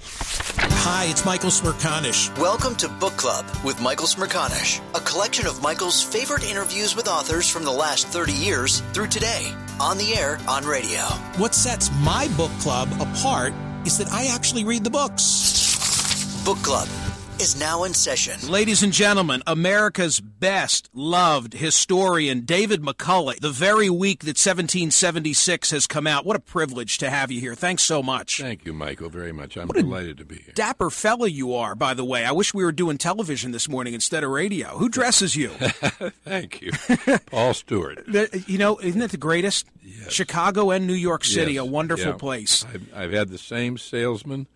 Hi, it's Michael Smerconish. Welcome to Book Club with Michael Smerconish, a collection of Michael's favorite interviews with authors from the last 30 years through today, on the air, on radio. What sets my book club apart is that I actually read the books. Book Club is now in session. Ladies and gentlemen, America's best loved historian, David McCullough, the very week that 1776 has come out. What a privilege to have you here. Thanks so much. Thank you, Michael, very much. I'm What a delighted to be here. Dapper fella you are, by the way. I wish we were doing television this morning instead of radio. Who dresses you? Thank you. Paul Stuart. The- you know, isn't it the greatest? Chicago and New York City, Yes, a wonderful yeah. place. I've, I've had the same salesman,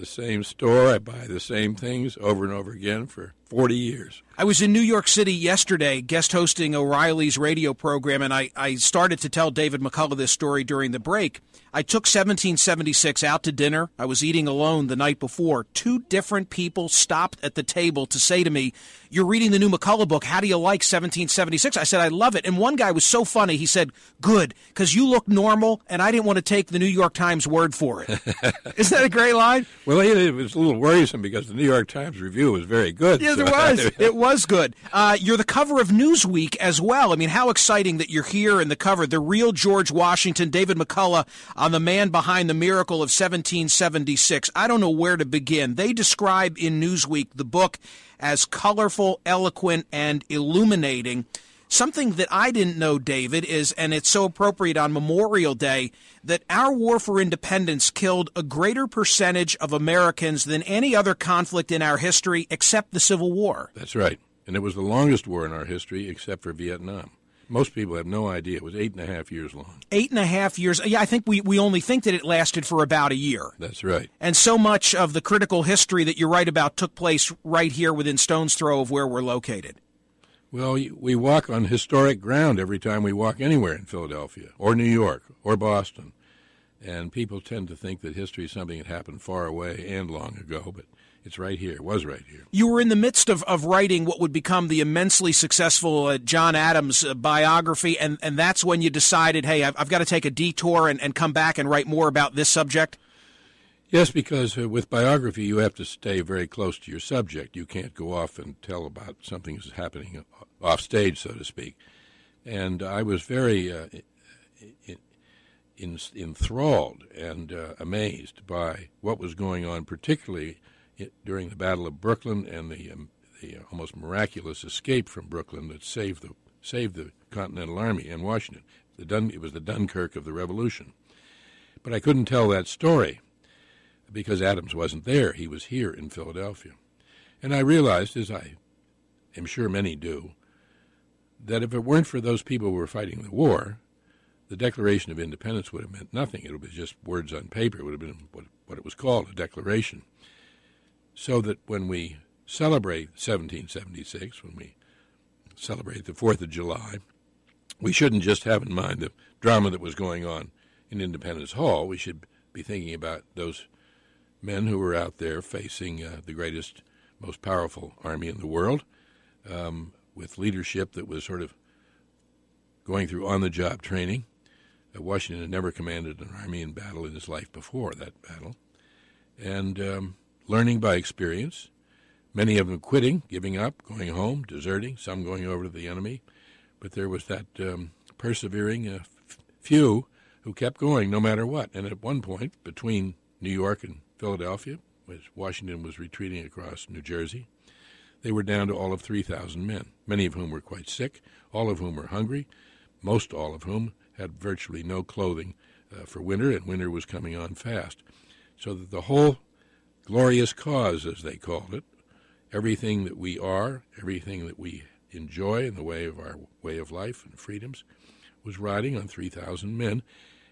the same store. I buy the same things over and over again for 40 years. I was in New York City yesterday, guest hosting O'Reilly's radio program, and I, I started to tell David McCullough this story during the break. I took 1776 out to dinner. I was eating alone the night before. Two different people stopped at the table to say to me, You're reading the new McCullough book. How do you like 1776? I said, I love it. And one guy was so funny. He said, Good, because you look normal, and I didn't want to take the New York Times word for it. Isn't that a great line? Well, it, was a little worrisome because the New York Times review was very good. Yes, so- it was. it was good. Uh, you're the cover of Newsweek as well. I mean, how exciting that you're here in the cover. The real George Washington, David McCullough, on the man behind the miracle of 1776. I don't know where to begin. They describe in Newsweek the book as colorful, eloquent, and illuminating. Something that I didn't know, David, is, and it's so appropriate on Memorial Day, that our war for independence killed a greater percentage of Americans than any other conflict in our history except the Civil War. That's right. And it was the longest war in our history except for Vietnam. Most people have no idea. It was eight and a half years long. Eight and a half years. Yeah, I think we, we only think that it lasted for about a year. That's right. And so much of the critical history that you write about took place right here within stone's throw of where we're located. Well, we walk on historic ground every time we walk anywhere in Philadelphia or New York or Boston. And people tend to think that history is something that happened far away and long ago, but it's right here. It was right here. You were in the midst of, of writing what would become the immensely successful uh, John Adams uh, biography, and, and that's when you decided, hey, I've, I've got to take a detour and, and come back and write more about this subject? Yes, because uh, with biography, you have to stay very close to your subject. You can't go off and tell about something that's happening off stage, so to speak. And I was very uh, i- enthralled and uh, amazed by what was going on, particularly during the Battle of Brooklyn and the, um, the almost miraculous escape from Brooklyn that saved the saved the Continental Army and Washington. The Dun- it was the Dunkirk of the Revolution. But I couldn't tell that story because Adams wasn't there. He was here in Philadelphia. And I realized, as I am sure many do, that if it weren't for those people who were fighting the war, the Declaration of Independence would have meant nothing. It would have been just words on paper. It would have been what, what it was called, a declaration. So that when we celebrate 1776, when we celebrate the 4th of July, we shouldn't just have in mind the drama that was going on in Independence Hall. We should be thinking about those men who were out there facing uh, the greatest, most powerful army in the world, um, with leadership that was sort of going through on the job training. Uh, Washington had never commanded an army in battle in his life before that battle. And um, learning by experience, many of them quitting, giving up, going home, deserting, some going over to the enemy. But there was that um, persevering uh, f- few who kept going no matter what. And at one point, between New York and Philadelphia, as Washington was retreating across New Jersey, they were down to all of 3,000 men, many of whom were quite sick, all of whom were hungry, most all of whom had virtually no clothing uh, for winter, and winter was coming on fast. So that the whole glorious cause, as they called it, everything that we are, everything that we enjoy in the way of our way of life and freedoms, was riding on 3,000 men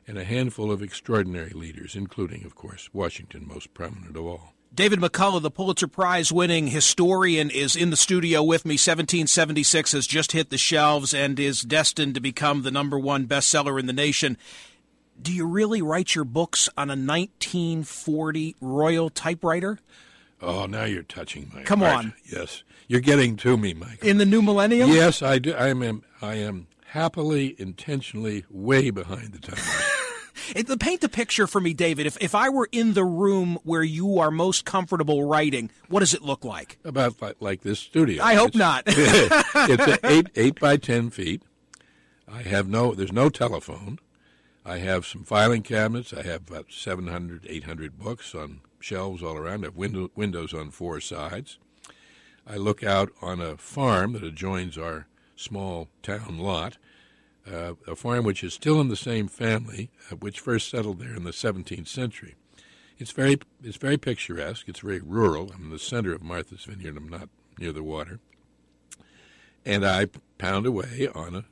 and a handful of extraordinary leaders, including, of course, Washington, most prominent of all. David McCullough, the Pulitzer Prize winning historian, is in the studio with me. 1776 has just hit the shelves and is destined to become the number one bestseller in the nation. Do you really write your books on a 1940 Royal typewriter? Oh, now you're touching my Come heart. on. Yes, you're getting to me, Mike. In the new millennium? Yes, I do. I am. I am happily, intentionally, way behind the times. It, paint the picture for me, David. If if I were in the room where you are most comfortable writing, what does it look like? About like, like this studio. I hope it's, not. it's eight eight by ten feet. I have no. There's no telephone. I have some filing cabinets. I have about 700, 800 books on shelves all around. I have window, windows on four sides. I look out on a farm that adjoins our small town lot uh, a farm which is still in the same family, uh, which first settled there in the 17th century. It's very, it's very picturesque. It's very rural. I'm in the center of Martha's Vineyard. I'm not near the water. And I pound away on a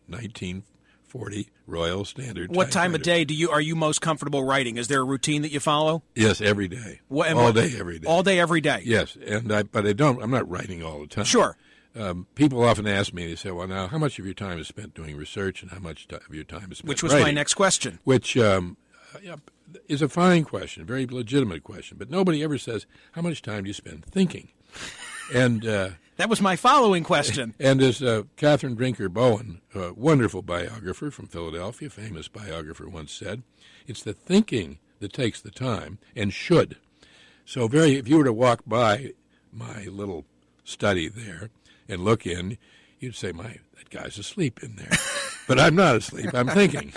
1940 Royal Standard. What time of day do you are you most comfortable writing? Is there a routine that you follow? Yes, every day. What, all what, day, every day. All day, every day. Yes, and I, but I don't. I'm not writing all the time. Sure um, people often ask me, they say, well, now, how much of your time is spent doing research and how much of your time is spent Which was writing? my next question. Which um, is a fine question, a very legitimate question, but nobody ever says, how much time do you spend thinking? And uh, That was my following question. And as uh, Catherine Drinker Bowen, a wonderful biographer from Philadelphia, famous biographer, once said, it's the thinking that takes the time and should. So, very, if you were to walk by my little study there, and look in, you'd say, "My, that guy's asleep in there." but I'm not asleep. I'm thinking.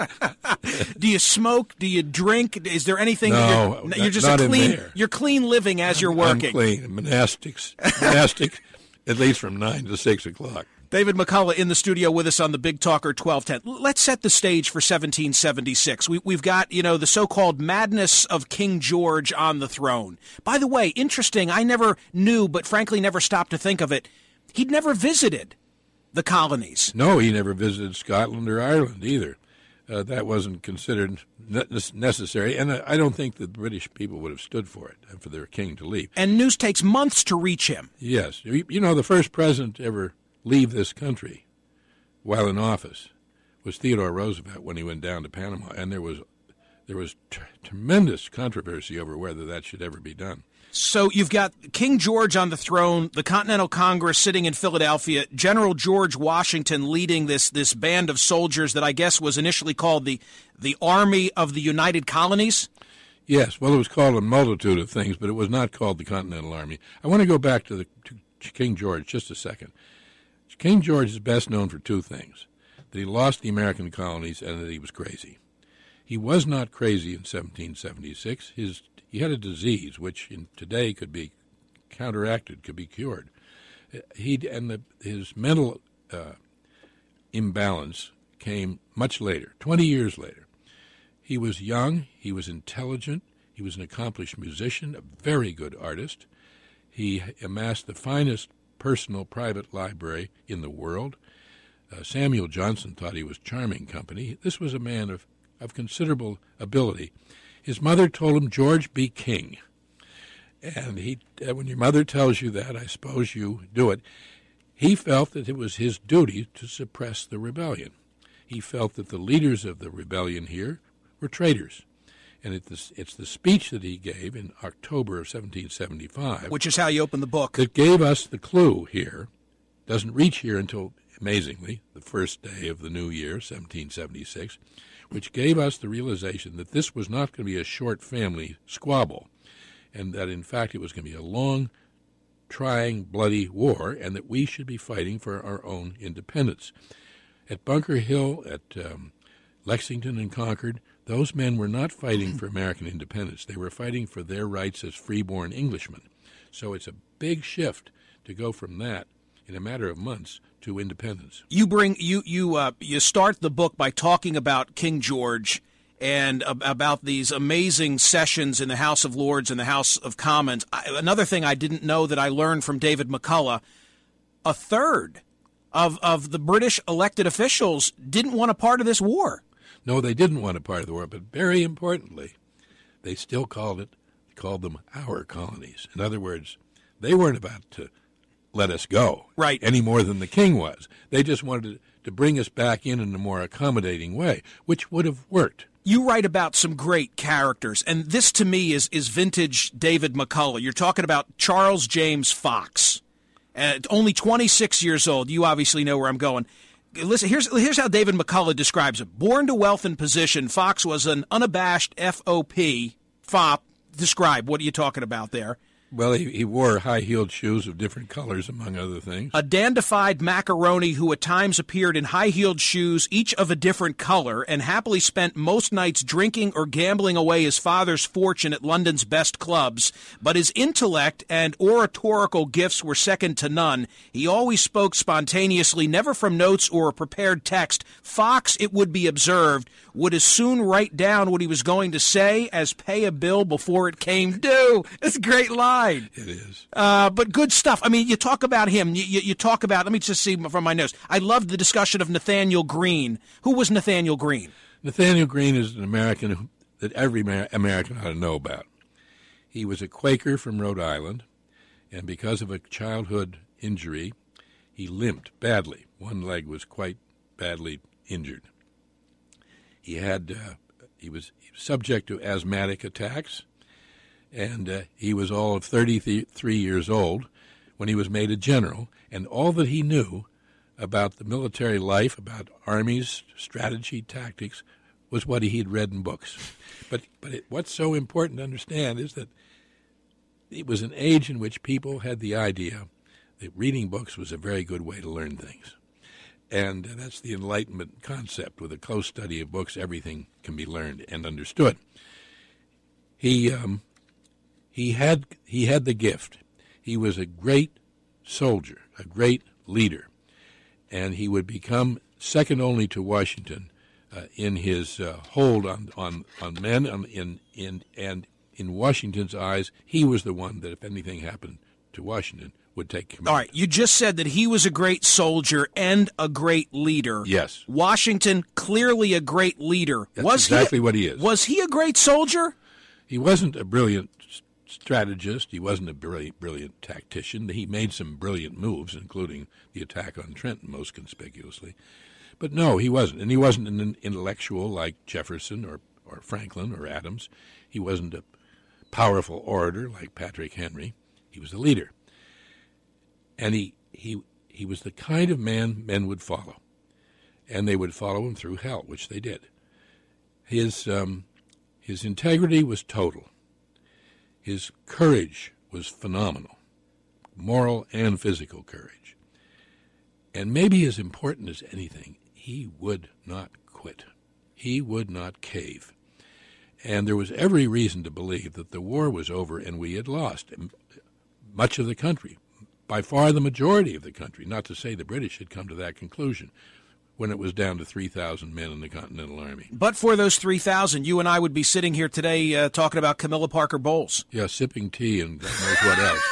Do you smoke? Do you drink? Is there anything? No, you're, you're just not a clean. You're clean living as you're working. I'm clean. Monastics, monastic, at least from nine to six o'clock. David McCullough in the studio with us on the Big Talker 1210. Let's set the stage for 1776. We, have got, you know, the so called madness of King George on the throne. By the way, interesting, I never knew, but frankly never stopped to think of it. He'd never visited the colonies. No, he never visited Scotland or Ireland either. Uh, that wasn't considered necessary, and I don't think the British people would have stood for it, uh, for their king to leave. And news takes months to reach him. Yes. You know, the first president to ever leave this country while in office was Theodore Roosevelt when he went down to Panama, and there was there was t- tremendous controversy over whether that should ever be done. So you've got King George on the throne, the Continental Congress sitting in Philadelphia, General George Washington leading this this band of soldiers that I guess was initially called the the Army of the United Colonies. Yes, well, it was called a multitude of things, but it was not called the Continental Army. I want to go back to the to King George just a second. King George is best known for two things: that he lost the American colonies and that he was crazy. He was not crazy in 1776. His he had a disease which in today could be counteracted, could be cured. He and the, his mental uh, imbalance came much later, 20 years later. He was young, he was intelligent, he was an accomplished musician, a very good artist. He amassed the finest personal private library in the world. Uh, Samuel Johnson thought he was charming company. This was a man of, of considerable ability. His mother told him George be king. And he, uh, when your mother tells you that, I suppose you do it. He felt that it was his duty to suppress the rebellion. He felt that the leaders of the rebellion here were traitors. And it's, it's the speech that he gave in October of 1775. Which is how you open the book. That gave us the clue here. Doesn't reach here until, amazingly, the first day of the new year, 1776, which gave us the realization that this was not going to be a short family squabble, and that in fact it was going to be a long, trying, bloody war, and that we should be fighting for our own independence. At Bunker Hill, at um, Lexington and Concord, those men were not fighting for American independence. They were fighting for their rights as freeborn Englishmen. So it's a big shift to go from that in a matter of months to independence. You bring you you uh, you start the book by talking about King George and about these amazing sessions in the House of Lords and the House of Commons. I, another thing I didn't know that I learned from David McCullough: a third of of the British elected officials didn't want a part of this war. No, they didn't want a part of the war, but very importantly, they still called it called them our colonies. In other words, they weren't about to let us go right any more than the king was. They just wanted to bring us back in in a more accommodating way, which would have worked. You write about some great characters, and this to me is is vintage David McCullough. You're talking about Charles James Fox, uh, only 26 years old. You obviously know where I'm going listen, here's here's how David McCullough describes it. Born to wealth and position, Fox was an unabashed FOP. FOP. Describe what are you talking about there? Well, he, he wore high heeled shoes of different colors, among other things. A dandified macaroni who at times appeared in high heeled shoes, each of a different color, and happily spent most nights drinking or gambling away his father's fortune at London's best clubs. But his intellect and oratorical gifts were second to none. He always spoke spontaneously, never from notes or a prepared text. Fox, it would be observed, would as soon write down what he was going to say as pay a bill before it came due. It's a great line. It is. Uh, but good stuff. I mean, you talk about him. You, you, you, talk about. Let me just see from my notes. I loved the discussion of Nathanael Greene. Who was Nathanael Greene? Nathanael Greene is an American that every American ought to know about. He was a Quaker from Rhode Island, and because of a childhood injury, he limped badly. One leg was quite badly injured. He had uh, he was subject to asthmatic attacks and uh, he was all of 33 years old when he was made a general, and all that he knew about the military life, about armies, strategy, tactics, was what he had read in books. But but it, what's so important to understand is that it was an age in which people had the idea that reading books was a very good way to learn things. And that's the Enlightenment concept. With a close study of books, everything can be learned and understood. He um, he had he had the gift. He was a great soldier, a great leader, and he would become second only to Washington uh, in his uh, hold on on on men. On, in in and in Washington's eyes, he was the one that if anything happened to Washington would take command. All right, you just said that he was a great soldier and a great leader. Yes. Washington clearly a great leader. That's was exactly he, what he is. Was he a great soldier? He wasn't a brilliant strategist. He wasn't a brilliant, brilliant tactician. He made some brilliant moves, including the attack on Trenton, most conspicuously. But no, he wasn't. And he wasn't an intellectual like Jefferson or, or Franklin or Adams. He wasn't a powerful orator like Patrick Henry. He was a leader. And he, he, he was the kind of man men would follow. And they would follow him through hell, which they did. His, um, his integrity was total. His courage was phenomenal, moral and physical courage. And maybe as important as anything, he would not quit. He would not cave. And there was every reason to believe that the war was over and we had lost much of the country, by far the majority of the country, not to say the British had come to that conclusion when it was down to 3,000 men in the Continental Army. But for those 3,000, you and I would be sitting here today uh, talking about Camilla Parker Bowles. Yeah, sipping tea and God knows what else.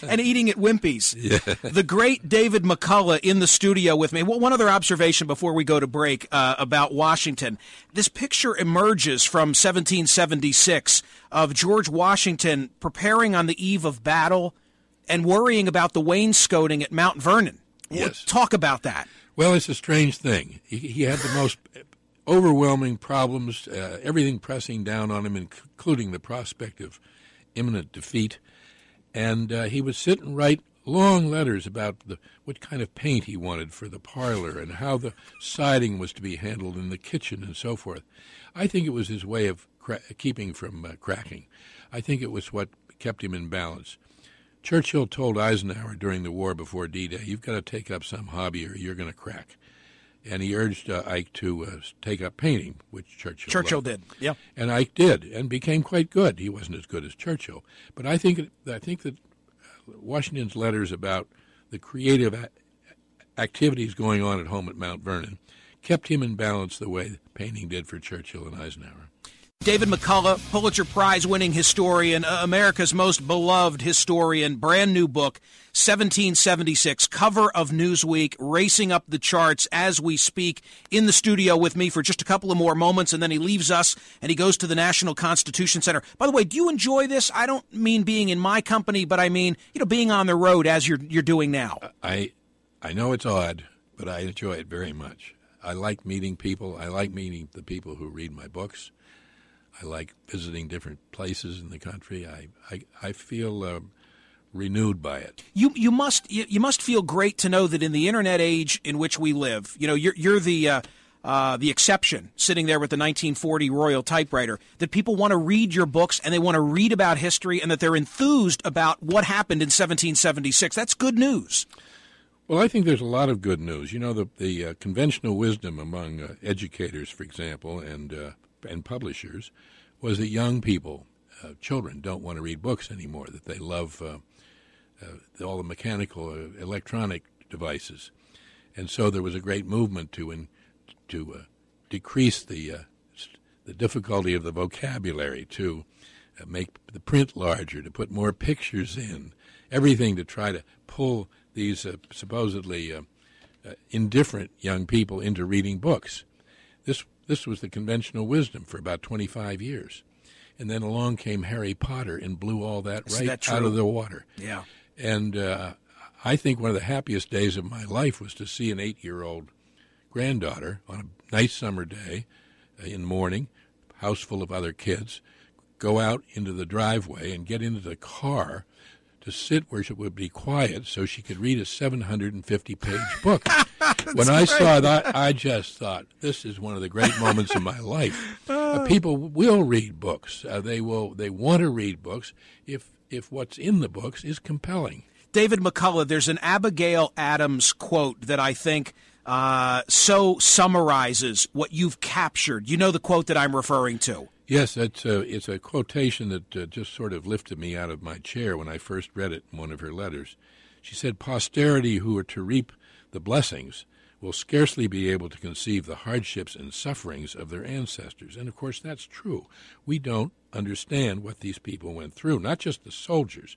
Yeah. and eating at Wimpy's. Yeah. the great David McCullough in the studio with me. Well, one other observation before we go to break uh, about Washington. This picture emerges from 1776 of George Washington preparing on the eve of battle and worrying about the wainscoting at Mount Vernon. Yes. Talk about that. Well, it's a strange thing. He, he had the most overwhelming problems, uh, everything pressing down on him, including the prospect of imminent defeat. And uh, he would sit and write long letters about the, what kind of paint he wanted for the parlor and how the siding was to be handled in the kitchen and so forth. I think it was his way of cra- keeping from uh, cracking. I think it was what kept him in balance. Churchill told Eisenhower during the war before D Day, You've got to take up some hobby or you're going to crack. And he urged uh, Ike to uh, take up painting, which Churchill Churchill loved. did, yeah. And Ike did, and became quite good. He wasn't as good as Churchill, but I think I think that Washington's letters about the creative a- activities going on at home at Mount Vernon kept him in balance the way painting did for Churchill and Eisenhower. David McCullough, Pulitzer Prize winning historian, uh, America's most beloved historian, brand new book, 1776, cover of Newsweek, racing up the charts as we speak, in the studio with me for just a couple of more moments, and then he leaves us and he goes to the National Constitution Center. By the way, do you enjoy this? I don't mean being in my company, but I mean, you know, being on the road as you're, you're doing now. I, I know it's odd, but I enjoy it very much. I like meeting people. I like meeting the people who read my books. I like visiting different places in the country. I I, I feel uh, renewed by it. You you must you, you, must feel great to know that in the internet age in which we live, you know, you're you're the uh, uh, the exception, sitting there with the 1940 Royal typewriter. That people want to read your books and they want to read about history, and that they're enthused about what happened in 1776. That's good news. Well, I think there's a lot of good news. You know, the the uh, conventional wisdom among uh, educators, for example, and uh, and publishers was that young people, uh, children, don't want to read books anymore, that they love uh, uh, all the mechanical, uh, electronic devices. And so there was a great movement to, in, to uh, decrease the, uh, the difficulty of the vocabulary, to make the print larger, to put more pictures in, everything to try to pull these supposedly indifferent young people into reading books. This this was the conventional wisdom for about 25 years. And then along came Harry Potter and blew all that right that out of the water. Yeah. And uh, I think one of the happiest days of my life was to see an eight year old granddaughter on a nice summer day uh, in the morning, house full of other kids, go out into the driveway and get into the car to sit where she would be quiet so she could read a 750 page book. when I great. saw that, I just thought, this is one of the great moments of my life. Uh, people will read books. Uh, they will. They want to read books if if what's in the books is compelling. David McCullough, there's an Abigail Adams quote that I think uh, so summarizes what you've captured. You know the quote that I'm referring to. Yes, it's a, it's a quotation that uh, just sort of lifted me out of my chair when I first read it in one of her letters. She said, Posterity who are to reap the blessings will scarcely be able to conceive the hardships and sufferings of their ancestors. And of course, that's true. We don't understand what these people went through, not just the soldiers,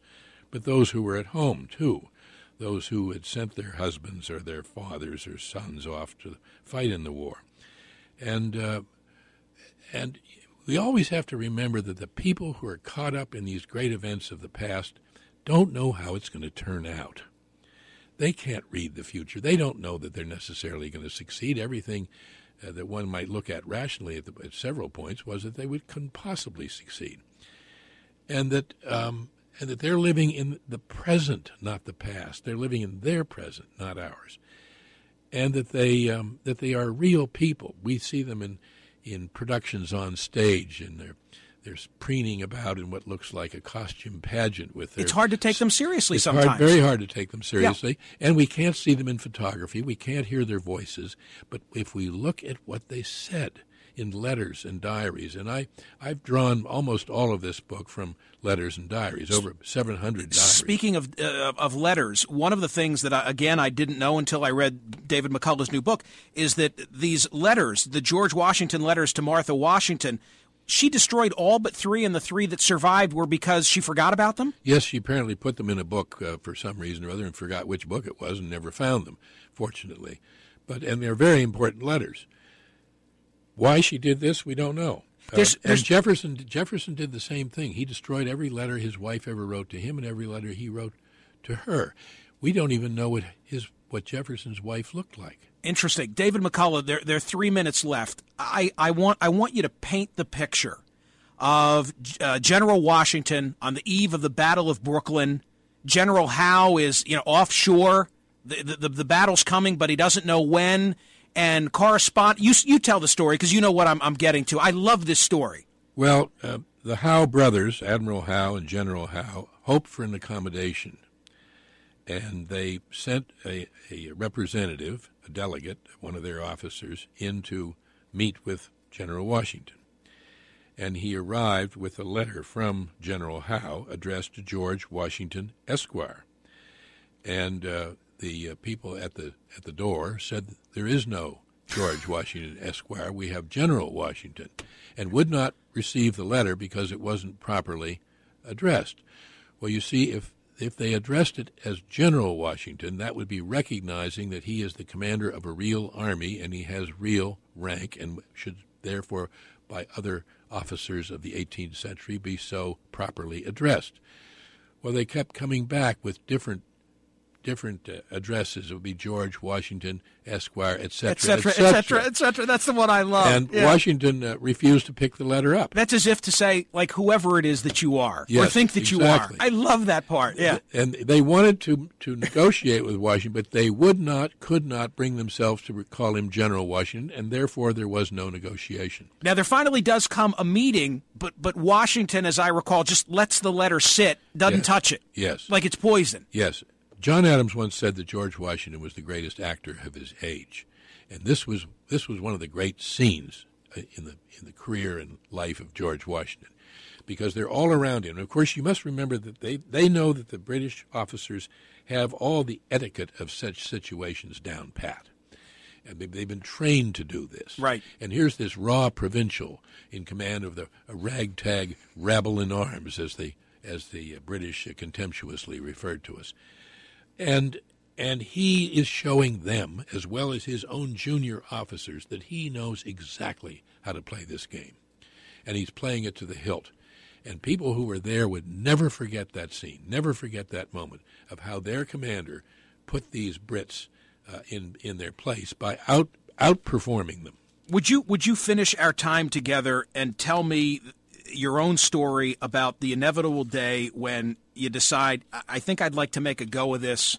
but those who were at home, too. Those who had sent their husbands or their fathers or sons off to fight in the war. And, uh, and we always have to remember that the people who are caught up in these great events of the past don't know how it's going to turn out. They can't read the future. They don't know that they're necessarily going to succeed. Everything uh, that one might look at rationally at, the, at, several points was that they would couldn't possibly succeed, and that um, and that they're living in the present, not the past. They're living in their present, not ours, and that they um, that they are real people. We see them in in productions on stage, and they're they're preening about in what looks like a costume pageant with their. It's hard to take them seriously it's sometimes. Hard, very hard to take them seriously, yeah. and we can't see them in photography. We can't hear their voices, but if we look at what they said, in letters and diaries. And I, I've drawn almost all of this book from letters and diaries, over 700 diaries. Speaking of, uh, of letters, one of the things that, I, again, I didn't know until I read David McCullough's new book is that these letters, the George Washington letters to Martha Washington, she destroyed all but three, and the three that survived were because she forgot about them? Yes, she apparently put them in a book uh, for some reason or other and forgot which book it was and never found them, fortunately. But And they're very important letters. Why she did this, we don't know. Uh, there's, there's, and Jefferson Jefferson did the same thing. He destroyed every letter his wife ever wrote to him and every letter he wrote to her. We don't even know what his what Jefferson's wife looked like. Interesting, David McCullough. There, there are three minutes left. I, I want I want you to paint the picture of uh, General Washington on the eve of the Battle of Brooklyn. General Howe is you know offshore. The, the, the battle's coming, but he doesn't know when and correspond. You you tell the story because you know what I'm I'm getting to. I love this story. Well, uh, the Howe brothers, Admiral Howe and General Howe, hoped for an accommodation, and they sent a, a representative, a delegate, one of their officers, in to meet with General Washington. And he arrived with a letter from General Howe addressed to George Washington, Esquire. And uh, the uh, people at the at the door said there is no George Washington Esquire. We have General Washington, and would not receive the letter because it wasn't properly addressed. Well, you see, if if they addressed it as General Washington, that would be recognizing that he is the commander of a real army and he has real rank and should therefore, by other officers of the 18th century, be so properly addressed. Well, they kept coming back with different different uh, addresses. It would be George Washington Esquire, etc., etc., etc., etc. That's the one I love. And yeah. Washington uh, refused to pick the letter up. That's as if to say, like, whoever it is that you are, yes, or think that exactly. you are. I love that part. Yeah. And they wanted to to negotiate with Washington, but they would not, could not bring themselves to call him General Washington, and therefore there was no negotiation. Now there finally does come a meeting, but but Washington, as I recall, just lets the letter sit, doesn't yes. touch it. Yes. Like it's poison. Yes. John Adams once said that George Washington was the greatest actor of his age, and this was this was one of the great scenes uh, in the in the career and life of George Washington, because they're all around him. And of course, you must remember that they they know that the British officers have all the etiquette of such situations down pat. And they've been trained to do this. Right. And here's this raw provincial in command of the ragtag rabble in arms, as the as the British contemptuously referred to us and and he is showing them as well as his own junior officers that he knows exactly how to play this game. And he's playing it to the hilt. And people who were there would never forget that scene never forget that moment of how their commander put these brits uh, in in their place by out outperforming them. Would you would you finish our time together and tell me your own story about the inevitable day when you decide, I think I'd like to make a go of this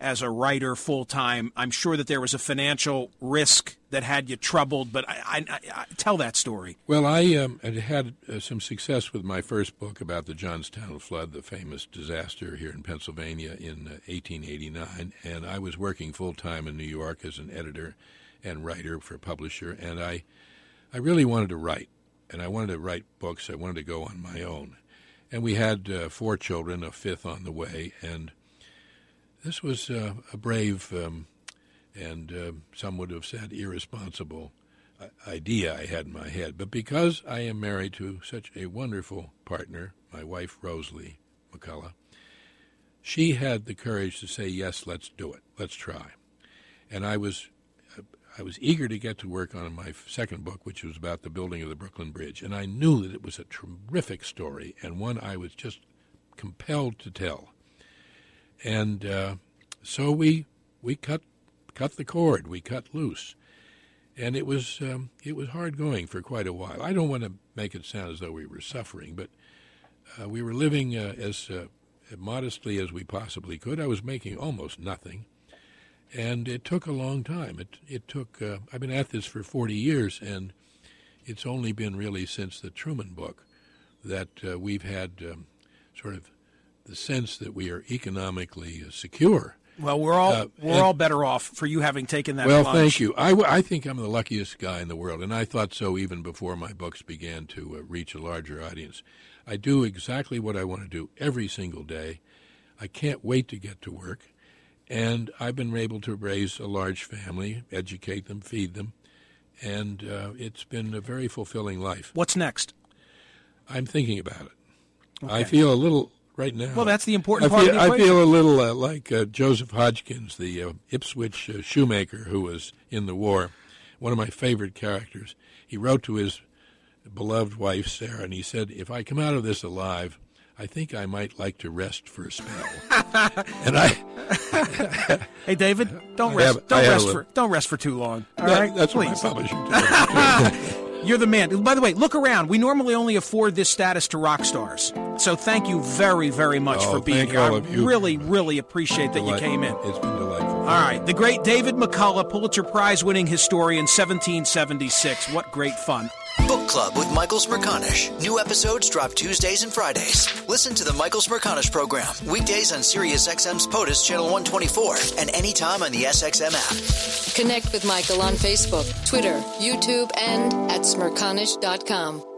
as a writer full time. I'm sure that there was a financial risk that had you troubled, but I, I, I tell that story. Well, I um, had had uh, some success with my first book about the Johnstown flood, the famous disaster here in Pennsylvania in uh, 1889, and I was working full time in New York as an editor and writer for a publisher, and I, I really wanted to write and I wanted to write books. I wanted to go on my own. And we had uh, four children, a fifth on the way, and this was uh, a brave um, and uh, some would have said irresponsible uh, idea I had in my head. But because I am married to such a wonderful partner, my wife Rosalie McCullough, she had the courage to say, "Yes, let's do it. Let's try." And I was I was eager to get to work on my second book, which was about the building of the Brooklyn Bridge, and I knew that it was a terrific story and one I was just compelled to tell. And uh, so we we cut cut the cord, we cut loose, and it was um, it was hard going for quite a while. I don't want to make it sound as though we were suffering, but uh, we were living uh, as uh, modestly as we possibly could. I was making almost nothing and it took a long time. It it took. Uh, I've been at this for 40 years, and it's only been really since the Truman book that uh, we've had um, sort of the sense that we are economically uh, secure. Well, we're all uh, we're and, all better off for you having taken that. Well, thank you. I, I think I'm the luckiest guy in the world, and I thought so even before my books began to uh, reach a larger audience. I do exactly what I want to do every single day. I can't wait to get to work, and I've been able to raise a large family, educate them, feed them, and uh, it's been a very fulfilling life. What's next? I'm thinking about it. Okay. I feel a little right now. Well, that's the important I part feel, of the. I feel a little uh, like uh, Joseph Hodgkins, the uh, Ipswich uh, shoemaker who was in the war, one of my favorite characters. He wrote to his beloved wife, Sarah, and he said, If I come out of this alive, I think I might like to rest for a spell. and I. hey, David, don't rest. Have, don't rest for. Don't rest for too long. All that, right, that's Please. what my publisher You're the man. By the way, look around. We normally only afford this status to rock stars. So thank you very, very much oh, for being here. I really, really appreciate that you came in. It's been delightful. All right. The great David McCullough, Pulitzer Prize winning historian, 1776. What great fun. Book Club with Michael Smerconish. New episodes drop Tuesdays and Fridays. Listen to the Michael Smerconish program weekdays on SiriusXM's POTUS Channel 124 and anytime on the SXM app. Connect with Michael on Facebook, Twitter, YouTube, and at smerconish.com.